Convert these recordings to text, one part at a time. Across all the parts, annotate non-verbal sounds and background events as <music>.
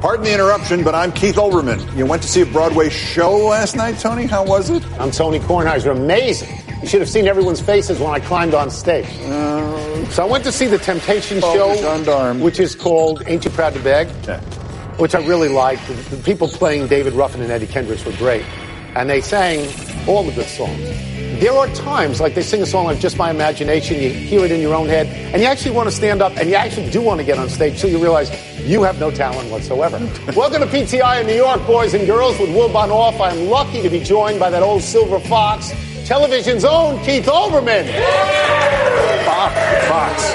Pardon the interruption, but I'm Keith Olbermann. You went to see a Broadway show last night, Tony? How was it? I'm Tony Kornheiser. Amazing. You should have seen everyone's faces when I climbed on stage. Uh, so I went to see the Temptation Oh, show, which is called Ain't Too Proud to Beg, Yeah. which I really liked. The, the people playing David Ruffin and Eddie Kendricks were great. And they sang all the good songs. There are times, like they sing a song like Just My Imagination, you hear it in your own head, and you actually want to stand up and you actually do want to get on stage till you realize you have no talent whatsoever. <laughs> Welcome to PTI in New York, boys and girls, with Wilbon off. I'm lucky to be joined by that old silver fox, television's own Keith Olbermann. Fox. Fox.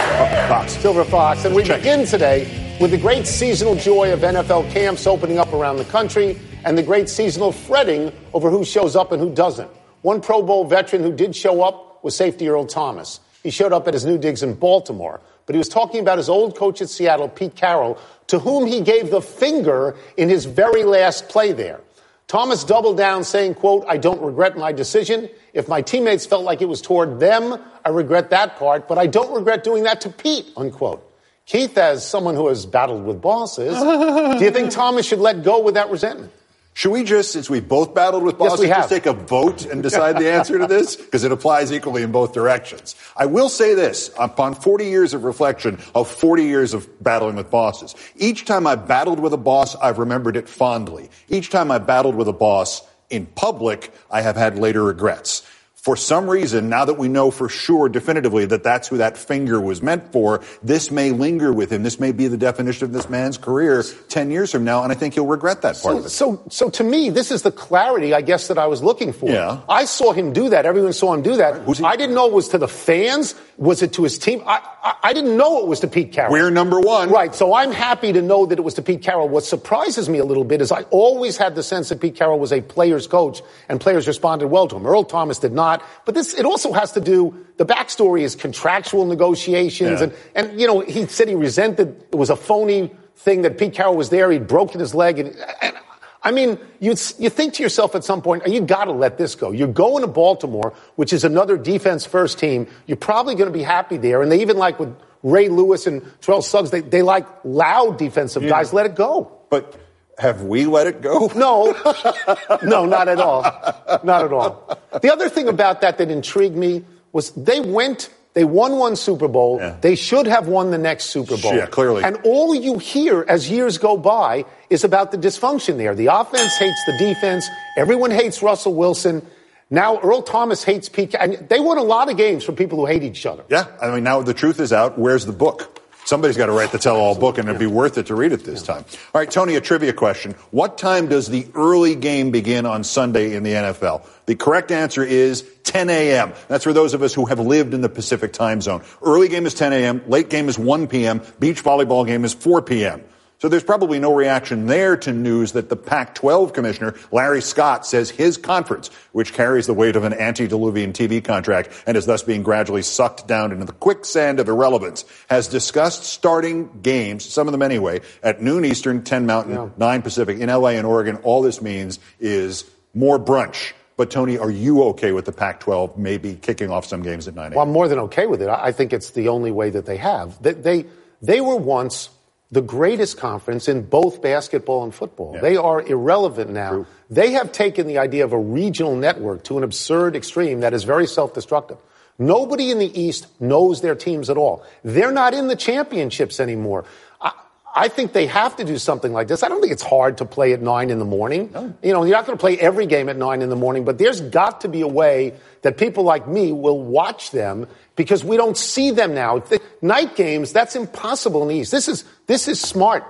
Fox. Silver Fox. And we Check. begin today with the great seasonal joy of NFL camps opening up around the country and the great seasonal fretting over who shows up and who doesn't. One Pro Bowl veteran who did show up was safety Earl Thomas. He showed up at his new digs in Baltimore, but he was talking about his old coach at Seattle, Pete Carroll, to whom he gave the finger in his very last play there. Thomas doubled down saying, quote, I don't regret my decision. If my teammates felt like it was toward them, I regret that part, but I don't regret doing that to Pete, unquote. Keith, as someone who has battled with bosses, do you think Thomas should let go with that resentment? Should we just, since we both battled with Yes, bosses, we have. just take a vote and decide the answer to this? <laughs> Because it applies equally in both directions. I will say this, upon 40 years of reflection of 40 years of battling with bosses, each time I battled with a boss, I've remembered it fondly. Each time I battled with a boss in public, I have had later regrets. For some reason, now that we know for sure definitively that that's who that finger was meant for, this may linger with him. This may be the definition of this man's career 10 years from now, and I think he'll regret that part of So, it. so, so to me, this is the clarity, I guess, that I was looking for. Yeah. I saw him do that. Everyone saw him do that. Who's he- I didn't know it was to the fans. Was it to his team? I, I, I didn't know it was to Pete Carroll. We're number one. Right. So I'm happy to know that it was to Pete Carroll. What surprises me a little bit is I always had the sense that Pete Carroll was a player's coach and players responded well to him. Earl Thomas did not. But this, it also has to do, the backstory is contractual negotiations. Yeah. And, and, you know, he said he resented, it was a phony thing that Pete Carroll was there. He'd broken his leg. And, and I mean, you you think to yourself at some point, you got to let this go. You're going to Baltimore, which is another defense first team. You're probably going to be happy there. And they even like with Ray Lewis and Terrell Suggs, they, they like loud defensive guys. Let it go. But have we let it go? No, no, not at all. Not at all. The other thing about that that intrigued me was they went, they won one Super Bowl. Yeah. They should have won the next Super Bowl. Yeah, clearly. And all you hear as years go by is about the dysfunction there. The offense hates the defense. Everyone hates Russell Wilson. Now Earl Thomas hates Pete. And they won a lot of games from people who hate each other. Yeah, I mean, now the truth is out. Where's the book? Somebody's got to write the tell-all book, and it'd be worth it to read it this time. All right, Tony, a trivia question. What time does the early game begin on Sunday in the NFL? The correct answer is 10 a.m. That's for those of us who have lived in the Pacific time zone. Early game is 10 a.m., late game is 1 p.m., beach volleyball game is 4 p.m. So there's probably no reaction there to news that the Pac-12 commissioner, Larry Scott, says his conference, which carries the weight of an antediluvian TV contract and is thus being gradually sucked down into the quicksand of irrelevance, has discussed starting games, some of them anyway, at noon Eastern, 10 Mountain, 9 Pacific, in LA and Oregon. All this means is more brunch. But Tony, are you okay with the Pac-12 maybe kicking off some games at 9 a.m.? Well, I'm more than okay with it. I I think it's the only way that they have. They, they, they were once the greatest conference in both basketball and football. Yeah. They are irrelevant now. They have taken the idea of a regional network to an absurd extreme that is very self-destructive. Nobody in the East knows their teams at all. They're not in the championships anymore. I, think they have to do something like this. I don't think it's hard to play at nine in the morning. You know, you're not going to play every game at nine in the morning, but there's got to be a way that people like me will watch them because we don't see them now. The night games, that's impossible in the East. This is, this is smart.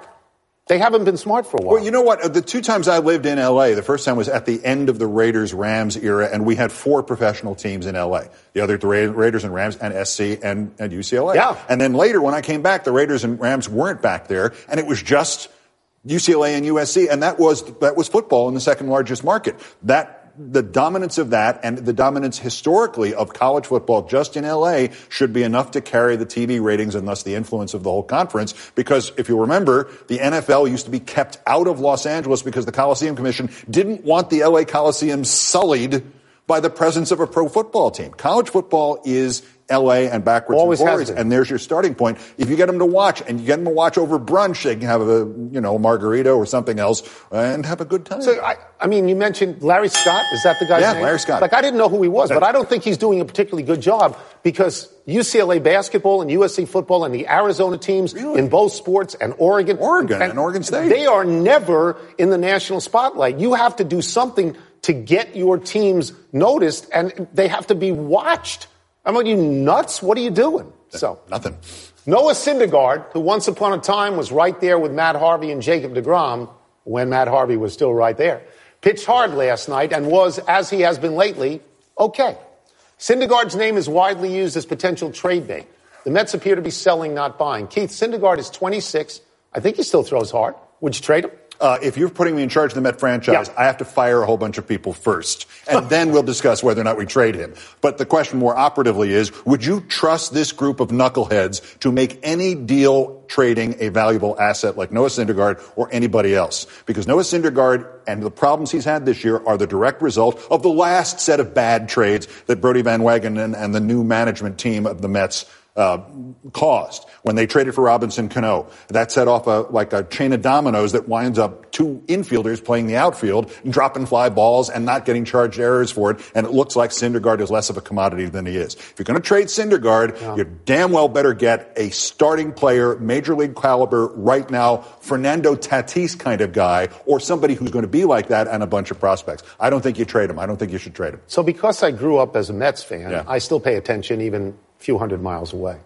They haven't been smart for a while. Well, you know what? The two times I lived in LA, the first time was at the end of the Raiders Rams era, and we had four professional teams in LA. The other, the Raiders and Rams, and SC and, and UCLA. Yeah. And then later, when I came back, the Raiders and Rams weren't back there, and it was just UCLA and USC, and that was that was football in the second largest market. That the dominance of that and the dominance historically of college football just in LA should be enough to carry the TV ratings and thus the influence of the whole conference. Because if you remember, the NFL used to be kept out of Los Angeles because the Coliseum Commission didn't want the LA Coliseum sullied by the presence of a pro football team. College football is L.A. and backwards Always and forwards, and there's your starting point. If you get them to watch, and you get them to watch over brunch, they can have a you know margarita or something else and have a good time. So, I, I mean, you mentioned Larry Scott. Is that the guy's Yeah, name? Larry Scott. Like, I didn't know who he was, but I don't think he's doing a particularly good job because UCLA basketball and USC football and the Arizona teams Really? in both sports and Oregon. Oregon and Oregon State. They are never in the national spotlight. You have to do something to get your teams noticed and they have to be watched. I mean, you nuts? What are you doing? So, Nothing. Noah Syndergaard, who once upon a time was right there with Matt Harvey and Jacob DeGrom when Matt Harvey was still right there, pitched hard last night and was, as he has been lately, okay. Syndergaard's name is widely used as potential trade bait. The Mets appear to be selling, not buying. Keith, Syndergaard is 26. I think he still throws hard. Would you trade him? Uh, if you're putting me in charge of the Met franchise, Yeah. I have to fire a whole bunch of people first, and <laughs> then we'll discuss whether or not we trade him. But the question more operatively is, would you trust this group of knuckleheads to make any deal trading a valuable asset like Noah Syndergaard or anybody else? Because Noah Syndergaard and the problems he's had this year are the direct result of the last set of bad trades that Brodie Van Wagenen and the new management team of the Mets uh, caused when they traded for Robinson Cano. That set off a, like a chain of dominoes that winds up two infielders playing the outfield and dropping fly balls and not getting charged errors for it. And it looks like Syndergaard is less of a commodity than he is. If you're going to trade Syndergaard, you damn well better get a starting player, major league caliber right now, Fernando Tatis kind of guy, or somebody who's going to be like that and a bunch of prospects. I don't think you trade him. I don't think you should trade him. So because I grew up as a Mets fan, Yeah. I still pay attention even few hundred miles away.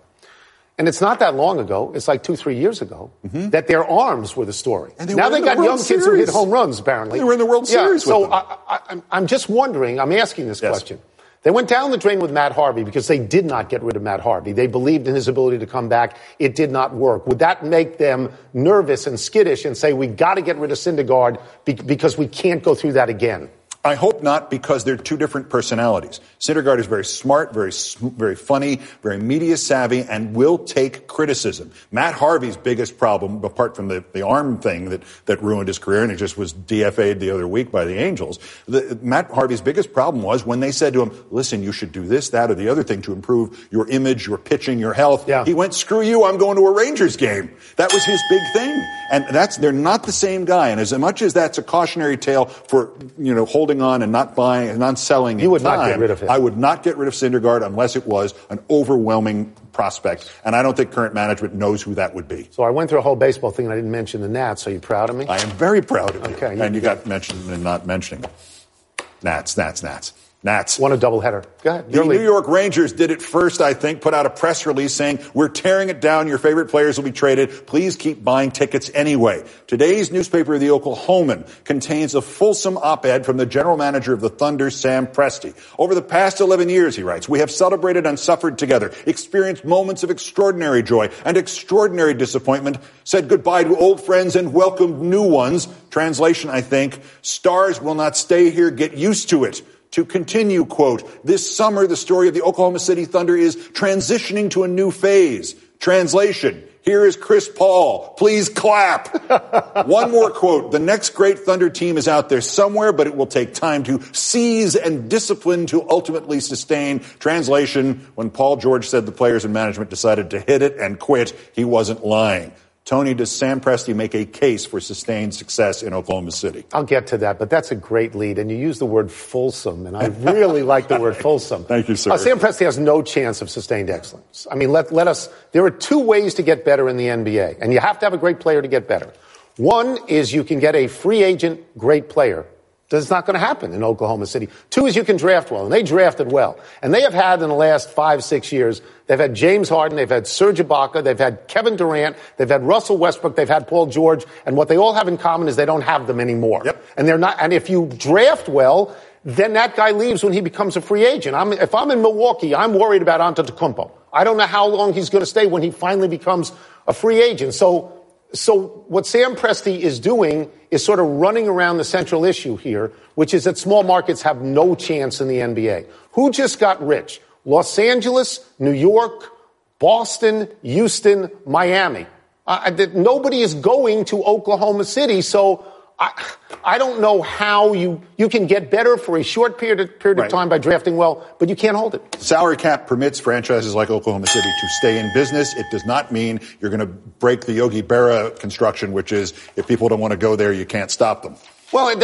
And it's not that long ago, it's like two, three years ago, that their arms were the story. Mm-hmm. And they now they the got World young kids who hit home runs, apparently. They were in the World yeah, Series with So them. I, I'm just wondering, I'm asking this Yes. question. They went down the drain with Matt Harvey because they did not get rid of Matt Harvey. They believed in his ability to come back. It did not work. Would that make them nervous and skittish and say, we got to get rid of Syndergaard because we can't go through that again? I hope not because they're two different personalities. Syndergaard is very smart, very, very funny, very media savvy, and will take criticism. Matt Harvey's biggest problem, apart from the, the arm thing that, that ruined his career and he just was DFA'd the other week by the Angels, the, Matt Harvey's biggest problem was when they said to him, listen, you should do this, that, or the other thing to improve your image, your pitching, your health. Yeah. He went, screw you, I'm going to a Rangers game. That was his big thing. And that's, they're not the same guy. And as much as that's a cautionary tale for, you know, holding on and not buying and not selling, You would not get rid of him. I would not get rid of Syndergaard unless it was an overwhelming prospect. And I don't think current management knows who that would be. So I went through a whole baseball thing and I didn't mention the Nats. Are you proud of me? I am very proud of you. Okay. And you got mentioned and not mentioning. Nats, Nats, Nats. Nats. Won a doubleheader. Go ahead. The New. York Rangers did it first, I think, put out a press release saying, we're tearing it down. Your favorite players will be traded. Please keep buying tickets anyway. Today's newspaper, The Oklahoman, contains a fulsome op-ed from the general manager of the Thunder, Sam Presti. Over the past 11 years, he writes, we have celebrated and suffered together, experienced moments of extraordinary joy and extraordinary disappointment, said goodbye to old friends and welcomed new ones. Translation, I think, stars will not stay here. Get used to it. To continue, quote, this summer the story of the Oklahoma City Thunder is transitioning to a new phase. Translation, here is Chris Paul. Please clap. <laughs> One more quote. The next great Thunder team is out there somewhere, but it will take time to seize and discipline to ultimately sustain. Translation, when Paul George said the players and management decided to hit it and quit, he wasn't lying. Tony, does Sam Presti make a case for sustained success in Oklahoma City? I'll get to that, but that's a great lead. And you use the word fulsome, and I really like the word fulsome. <laughs> Thank you, sir. Uh, Sam Presti has no chance of sustained excellence. I mean, let, let us, there are two ways to get better in the NBA, and you have to have a great player to get better. One is you can get a free agent great player. That's not going to happen in Oklahoma City. Two is you can draft well, and they drafted well. And they have had in the last five, six years, they've had James Harden, they've had Serge Ibaka, they've had Kevin Durant, they've had Russell Westbrook, they've had Paul George, and what they all have in common is they don't have them anymore. Yep. And they're not, and if you draft well, then that guy leaves when he becomes a free agent. I'm, if I'm in Milwaukee, I'm worried about Antetokounmpo. I don't know how long he's going to stay when he finally becomes a free agent. So, so what Sam Presti is doing is sort of running around the central issue here, which is that small markets have no chance in the NBA. Who just got rich? Los Angeles, New York, Boston, Houston, Miami. Uh, nobody is going to Oklahoma City, so I, I don't know how you, you can get better for a short period of, period Right. of time by drafting well, but you can't hold it. Salary cap permits franchises like Oklahoma City to stay in business. It does not mean you're going to break the Yogi Berra construction, which is if people don't want to go there, you can't stop them. Well,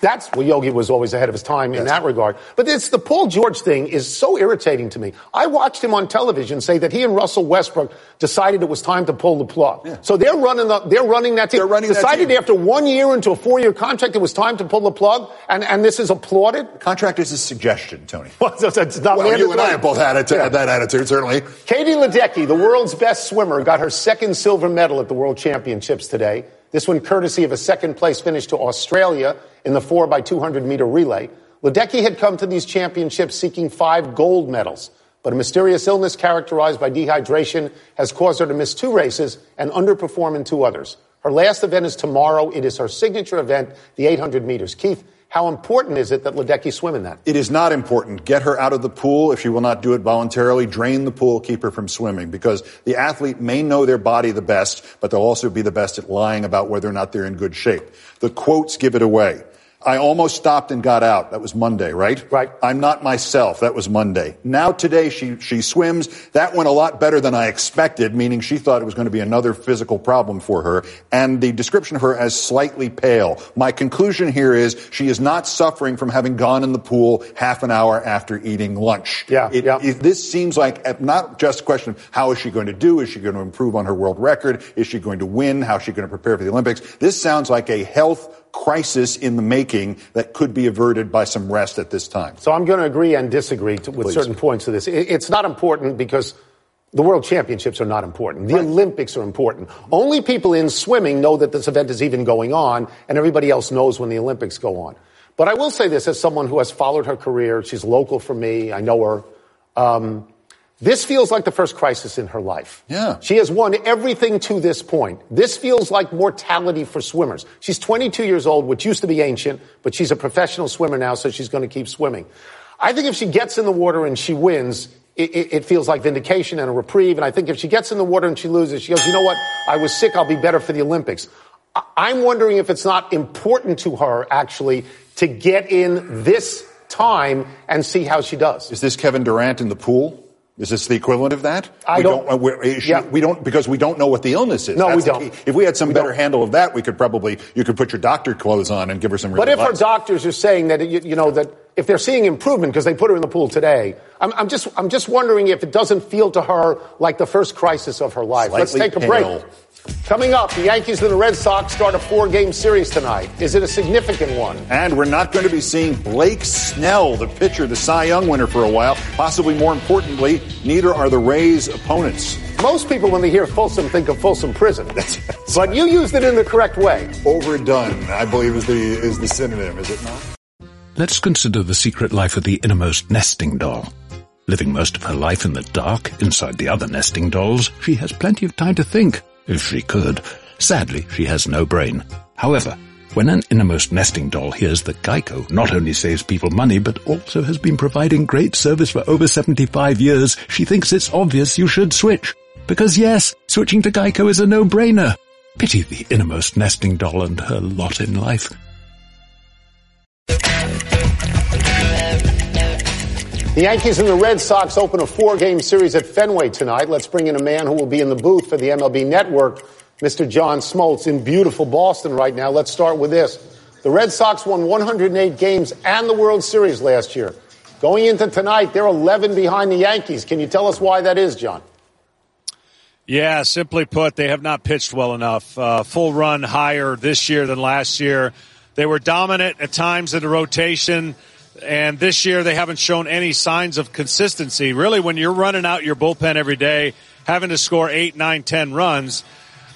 that's well, Yogi was always ahead of his time in that regard. But it's the Paul George thing is so irritating to me. I watched him on television say that he and Russell Westbrook decided it was time to pull the plug. Yeah. So they're running the, they're running that team. They're running that decided team. after one year into a four year contract it was time to pull the plug, and, and this is applauded. Contract is a suggestion, Tony. <laughs> Well, it's- it's not Well, you and I have both had, it, uh, Yeah. that attitude, certainly. Katie Ledecky, the world's best swimmer, got her second silver medal at the World Championships today. This one courtesy of a second place finish to Australia in the 4 by 200 meter relay. Ledecky had come to these championships seeking five gold medals, but a mysterious illness characterized by dehydration has caused her to miss two races and underperform in two others. Her last event is tomorrow. It is her signature event, the 800 meters. Keith, how important is it that Ledecky swim in that? It is not important. Get her out of the pool if she will not do it voluntarily. Drain the pool, keep her from swimming because the athlete may know their body the best, but they'll also be the best at lying about whether or not they're in good shape. The quotes give it away. I almost stopped and got out. That was Monday, right? Right. I'm not myself. That was Monday. Now today she, she swims. That went a lot better than I expected, meaning she thought it was going to be another physical problem for her. And the description of her as slightly pale. My conclusion here is she is not suffering from having gone in the pool half an hour after eating lunch. Yeah, It- yeah. it- this seems like uh, not just a question of how is she going to do? Is she going to improve on her world record? Is she going to win? How is she going to prepare for the Olympics? This sounds like a health crisis in the making that could be averted by some rest at this time. So I'm going to agree and disagree to, with Please. certain points of this. It's not important because the World Championships are not important. The Olympics are important. Only people in swimming know that this event is even going on, and everybody else knows when the Olympics go on. But I will say this as someone who has followed her career. She's local for me. I know her. Um, this feels like the first crisis in her life. Yeah. She has won everything to this point. This feels like mortality for swimmers. She's 22 years old, which used to be ancient, but she's a professional swimmer now, so she's going to keep swimming. I think if she gets in the water and she wins, it, it, it feels like vindication and a reprieve. And I think if she gets in the water and she loses, she goes, you know what? I was sick. I'll be better for the Olympics. I- I'm wondering if it's not important to her, actually, to get in this time and see how she does. Is this Kevin Durant in the pool? Is this the equivalent of that? I we don't- she- Yeah. we don't because we don't know what the illness is. No, we That's the don't. key. If we had some We better don't. handle of that, we could probably you could put your doctor clothes on and give her some. But if her doctors are saying that you, you know that if they're seeing improvement because they put her in the pool today, I'm, I'm just I'm just wondering if it doesn't feel to her like the first crisis of her life. Let's take a pale. break. Coming up, the Yankees and the Red Sox start a four-game series tonight. Is it a significant one? And we're not going to be seeing Blake Snell, the pitcher, the Cy Young winner for a while. Possibly more importantly, neither are the Rays' opponents. Most people, when they hear Folsom, think of Folsom Prison. <laughs> but you used it in the correct way. Overdone, I believe, is the is the synonym, is it not? Let's consider the secret life of the innermost nesting doll. Living most of her life in the dark, inside the other nesting dolls, she has plenty of time to think, if she could. Sadly, she has no brain. However, when an innermost nesting doll hears that Geico not only saves people money, but also has been providing great service for over 75 years, she thinks it's obvious you should switch. Because yes, switching to Geico is a no-brainer. Pity the innermost nesting doll and her lot in life. The Yankees and the Red Sox open a four-game series at Fenway tonight. Let's bring in a man who will be in the booth for the MLB Network, Mr. John Smoltz in beautiful Boston right now. Let's start with this. The Red Sox won 108 games and the World Series last year. Going into tonight, they're 11 behind the Yankees. Can you tell us why that is, John? Yeah, simply put, they have not pitched well enough. Uh, full run higher this year than last year. They were dominant at times in the rotation, and this year they haven't shown any signs of consistency. Really, when you're running out your bullpen every day, having to score eight, nine, ten runs,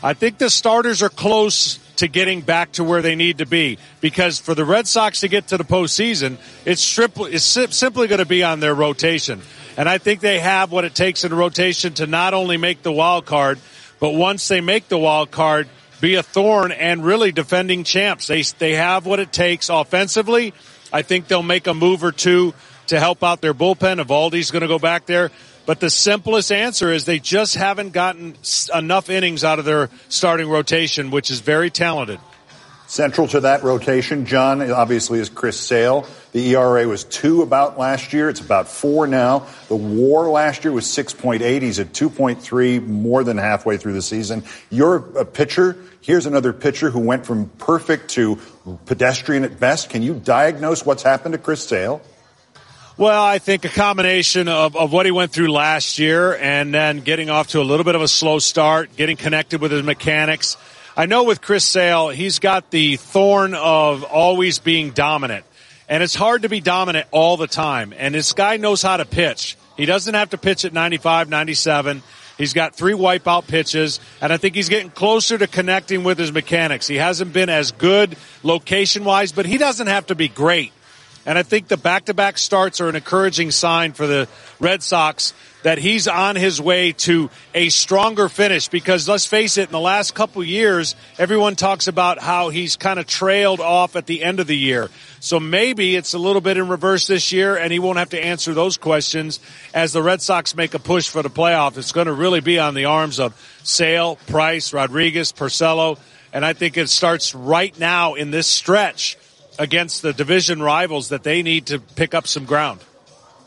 I think the starters are close to getting back to where they need to be because for the Red Sox to get to the postseason, it's, it's simply going to be on their rotation. And I think they have what it takes in rotation to not only make the wild card, but once they make the wild card, be a thorn and really defending champs. They, they have what it takes offensively. I think they'll make a move or two to help out their bullpen. Eovaldi's going to go back there. But the simplest answer is they just haven't gotten enough innings out of their starting rotation, which is very talented. Central to that rotation, John, obviously, is Chris Sale. The ERA was two about last year. It's about four now. The WAR last year was 6.8. He's at 2.3, more than halfway through the season. You're a pitcher. Here's another pitcher who went from perfect to pedestrian at best. Can you diagnose what's happened to Chris Sale? Well, I think a combination of, of what he went through last year and then getting off to a little bit of a slow start, getting connected with his mechanics. I know with Chris Sale, he's got the thorn of always being dominant. And it's hard to be dominant all the time. And this guy knows how to pitch. He doesn't have to pitch at 95, 97. He's got three wipeout pitches, and I think he's getting closer to connecting with his mechanics. He hasn't been as good location wise, but he doesn't have to be great. And I think the back to back starts are an encouraging sign for the Red Sox that he's on his way to a stronger finish because let's face it, in the last couple years, everyone talks about how he's kind of trailed off at the end of the year. So maybe it's a little bit in reverse this year and he won't have to answer those questions as the Red Sox make a push for the playoff. It's going to really be on the arms of Sale, Price, Rodriguez, Porcello. And I think it starts right now in this stretch against the division rivals that they need to pick up some ground.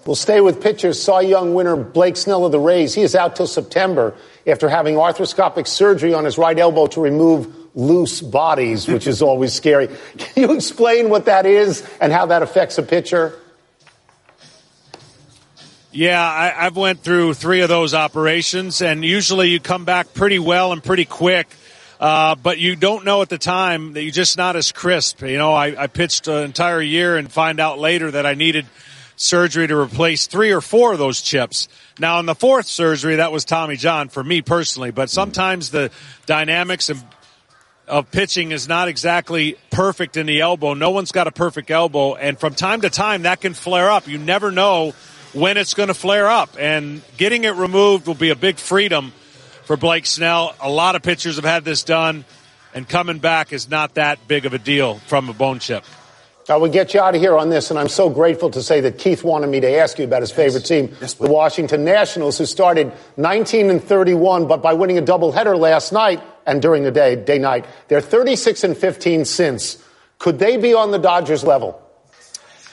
We'll stay with pitchers. Cy Young winner Blake Snell of the Rays. He is out till September after having arthroscopic surgery on his right elbow to remove loose bodies, <laughs> which is always scary. Can you explain what that is and how that affects a pitcher? Yeah, I, have went through three of those operations, and usually you come back pretty well and pretty quick. Uh, but you don't know at the time that you're just not as crisp. You know, I, I pitched an entire year and find out later that I needed surgery to replace three or four of those chips. Now, in the fourth surgery, that was Tommy John for me personally, but sometimes the dynamics of, of pitching is not exactly perfect in the elbow. No one's got a perfect elbow, and from time to time, that can flare up. You never know when it's going to flare up, and getting it removed will be a big freedom for Blake Snell. A lot of pitchers have had this done, and coming back is not that big of a deal from a bone chip. I will get you out of here on this, and I'm so grateful to say that Keith wanted me to ask you about his favorite team, yes, the Washington Nationals, who started 19 and 31, but by winning a doubleheader last night and during the day, day night, they're 36 and 15 since. Could they be on the Dodgers level?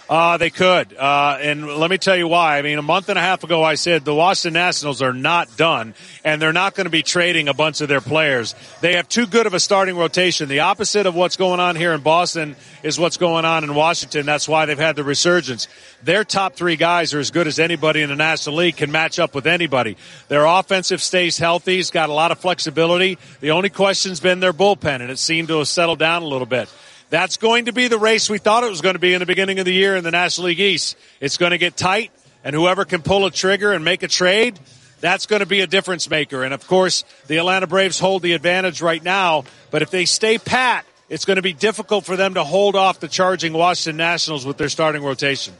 Uh, they could. Uh, and let me tell you why. I mean, a month and a half ago, I said the Washington Nationals are not done, and they're not going to be trading a bunch of their players. They have too good of a starting rotation. The opposite of what's going on here in Boston is what's going on in Washington. That's why they've had the resurgence. Their top three guys are as good as anybody in the National League, can match up with anybody. Their offensive stays healthy. He's got a lot of flexibility. The only question's been their bullpen, and it seemed to have settled down a little bit. That's going to be the race we thought it was going to be in the beginning of the year in the National League East. It's going to get tight, and whoever can pull a trigger and make a trade, that's going to be a difference maker. And of course, the Atlanta Braves hold the advantage right now, but if they stay pat, it's going to be difficult for them to hold off the charging Washington Nationals with their starting rotation.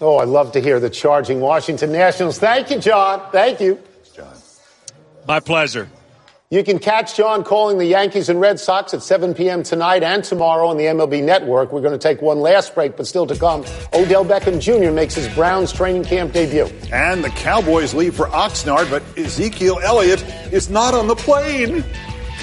Oh, I love to hear the charging Washington Nationals. Thank you, John. Thank you. John. My pleasure. You can catch John calling the Yankees and Red Sox at 7 p.m. tonight and tomorrow on the MLB Network. We're going to take one last break, but still to come. Odell Beckham Jr. makes his Browns training camp debut. And the Cowboys leave for Oxnard, but Ezekiel Elliott is not on the plane.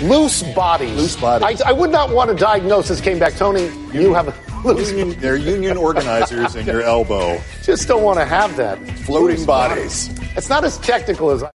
Loose bodies. Loose bodies. I, I would not want a diagnosis came back. Tony, you, you have a loose union, They're union organizers in your elbow. Just don't want to have that. Floating bodies. bodies. It's not as technical as I.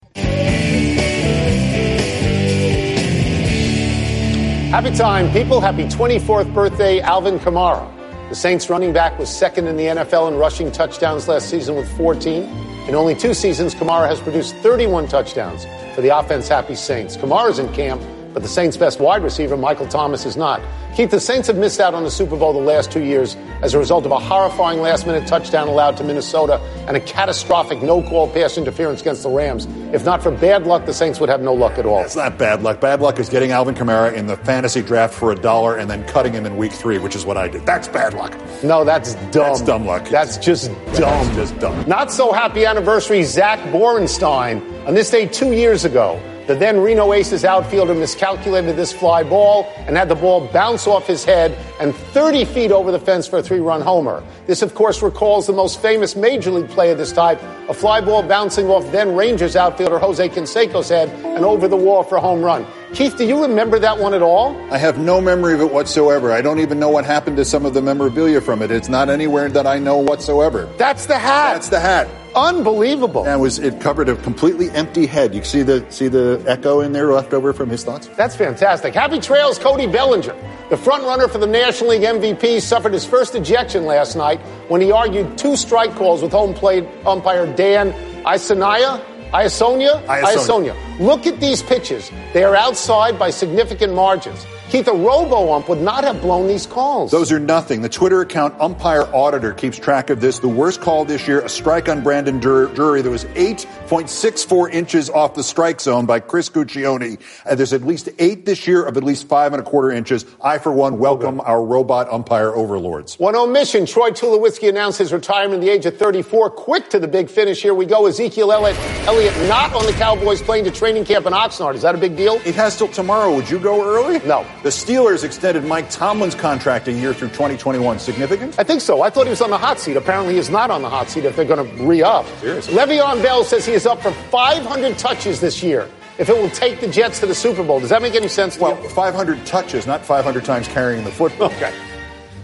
Happy time, people. Happy 24th birthday, Alvin Kamara. The Saints running back was second in the NFL in rushing touchdowns last season with 14. In only two seasons, Kamara has produced 31 touchdowns for the offense happy Saints. Kamara's in camp but the Saints' best wide receiver, Michael Thomas, is not. Keith, the Saints have missed out on the Super Bowl the last two years as a result of a horrifying last minute touchdown allowed to Minnesota and a catastrophic no call pass interference against the Rams. If not for bad luck, the Saints would have no luck at all. It's not bad luck. Bad luck is getting Alvin Kamara in the fantasy draft for a dollar and then cutting him in week three, which is what I did. That's bad luck. No, that's dumb. That's dumb luck. That's just dumb. That's just dumb. Not so happy anniversary, Zach Borenstein. On this day two years ago, The then Reno Aces outfielder miscalculated this fly ball and had the ball bounce off his head and 30 feet over the fence for a three run homer. This, of course, recalls the most famous major league play of this type a fly ball bouncing off then Rangers outfielder Jose Canseco's head and over the wall for a home run. Keith, do you remember that one at all? I have no memory of it whatsoever. I don't even know what happened to some of the memorabilia from it. It's not anywhere that I know whatsoever. That's the hat. That's the hat. Unbelievable. And it was it covered a completely empty head. You see the see the echo in there left over from his thoughts? That's fantastic. Happy trails, Cody Bellinger. The front runner for the National League MVP suffered his first ejection last night when he argued two strike calls with home plate umpire Dan Iassogna. Iassogna? Iassogna. Look at these pitches. They are outside by significant margins. Keith, a robo ump would not have blown these calls. Those are nothing. The Twitter account Umpire Auditor keeps track of this. The worst call this year, a strike on Brandon Drury that was 8.64 inches off the strike zone by Chris Guccione. Uh, there's at least eight this year of at least five and a quarter inches. I, for one, welcome our robot umpire overlords. One omission. Troy Tulowitzki announced his retirement at the age of 34. Quick to the big finish. Here we go. Ezekiel Elliott, Elliott not on the Cowboys playing to training camp in Oxnard. Is that a big deal? It has till tomorrow. Would you go early? No. The Steelers extended Mike Tomlin's contract a year through 2021. Significant? I think so. I thought he was on the hot seat. Apparently, he's not on the hot seat if they're going to re up. Seriously? Le'Veon Bell says he is up for 500 touches this year if it will take the Jets to the Super Bowl. Does that make any sense to Well, you? 500 touches, not 500 times carrying the football. Okay.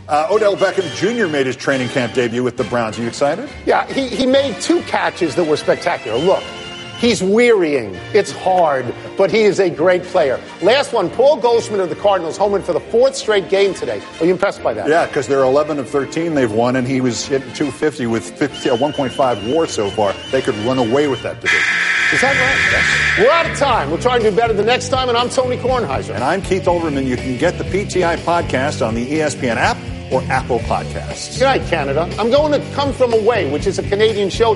Uh, Odell Beckham Jr. made his training camp debut with the Browns. Are you excited? Yeah, he, he made two catches that were spectacular. Look, he's wearying. It's hard, but he is a great player. Last one, Paul Goldschmidt of the Cardinals, home in for the fourth straight game today. Are you impressed by that? Yeah, because they're 11 of 13 they've won, and he was hitting 250 with 50, uh, 1.5 WAR so far. They could run away with that division. Is that right? We're out of time. We'll try and do better the next time, and I'm Tony Kornheiser. And I'm Keith Olbermann. You can get the PTI podcast on the ESPN app or Apple Podcasts. Good night, Canada. I'm going to Come From Away, which is a Canadian show.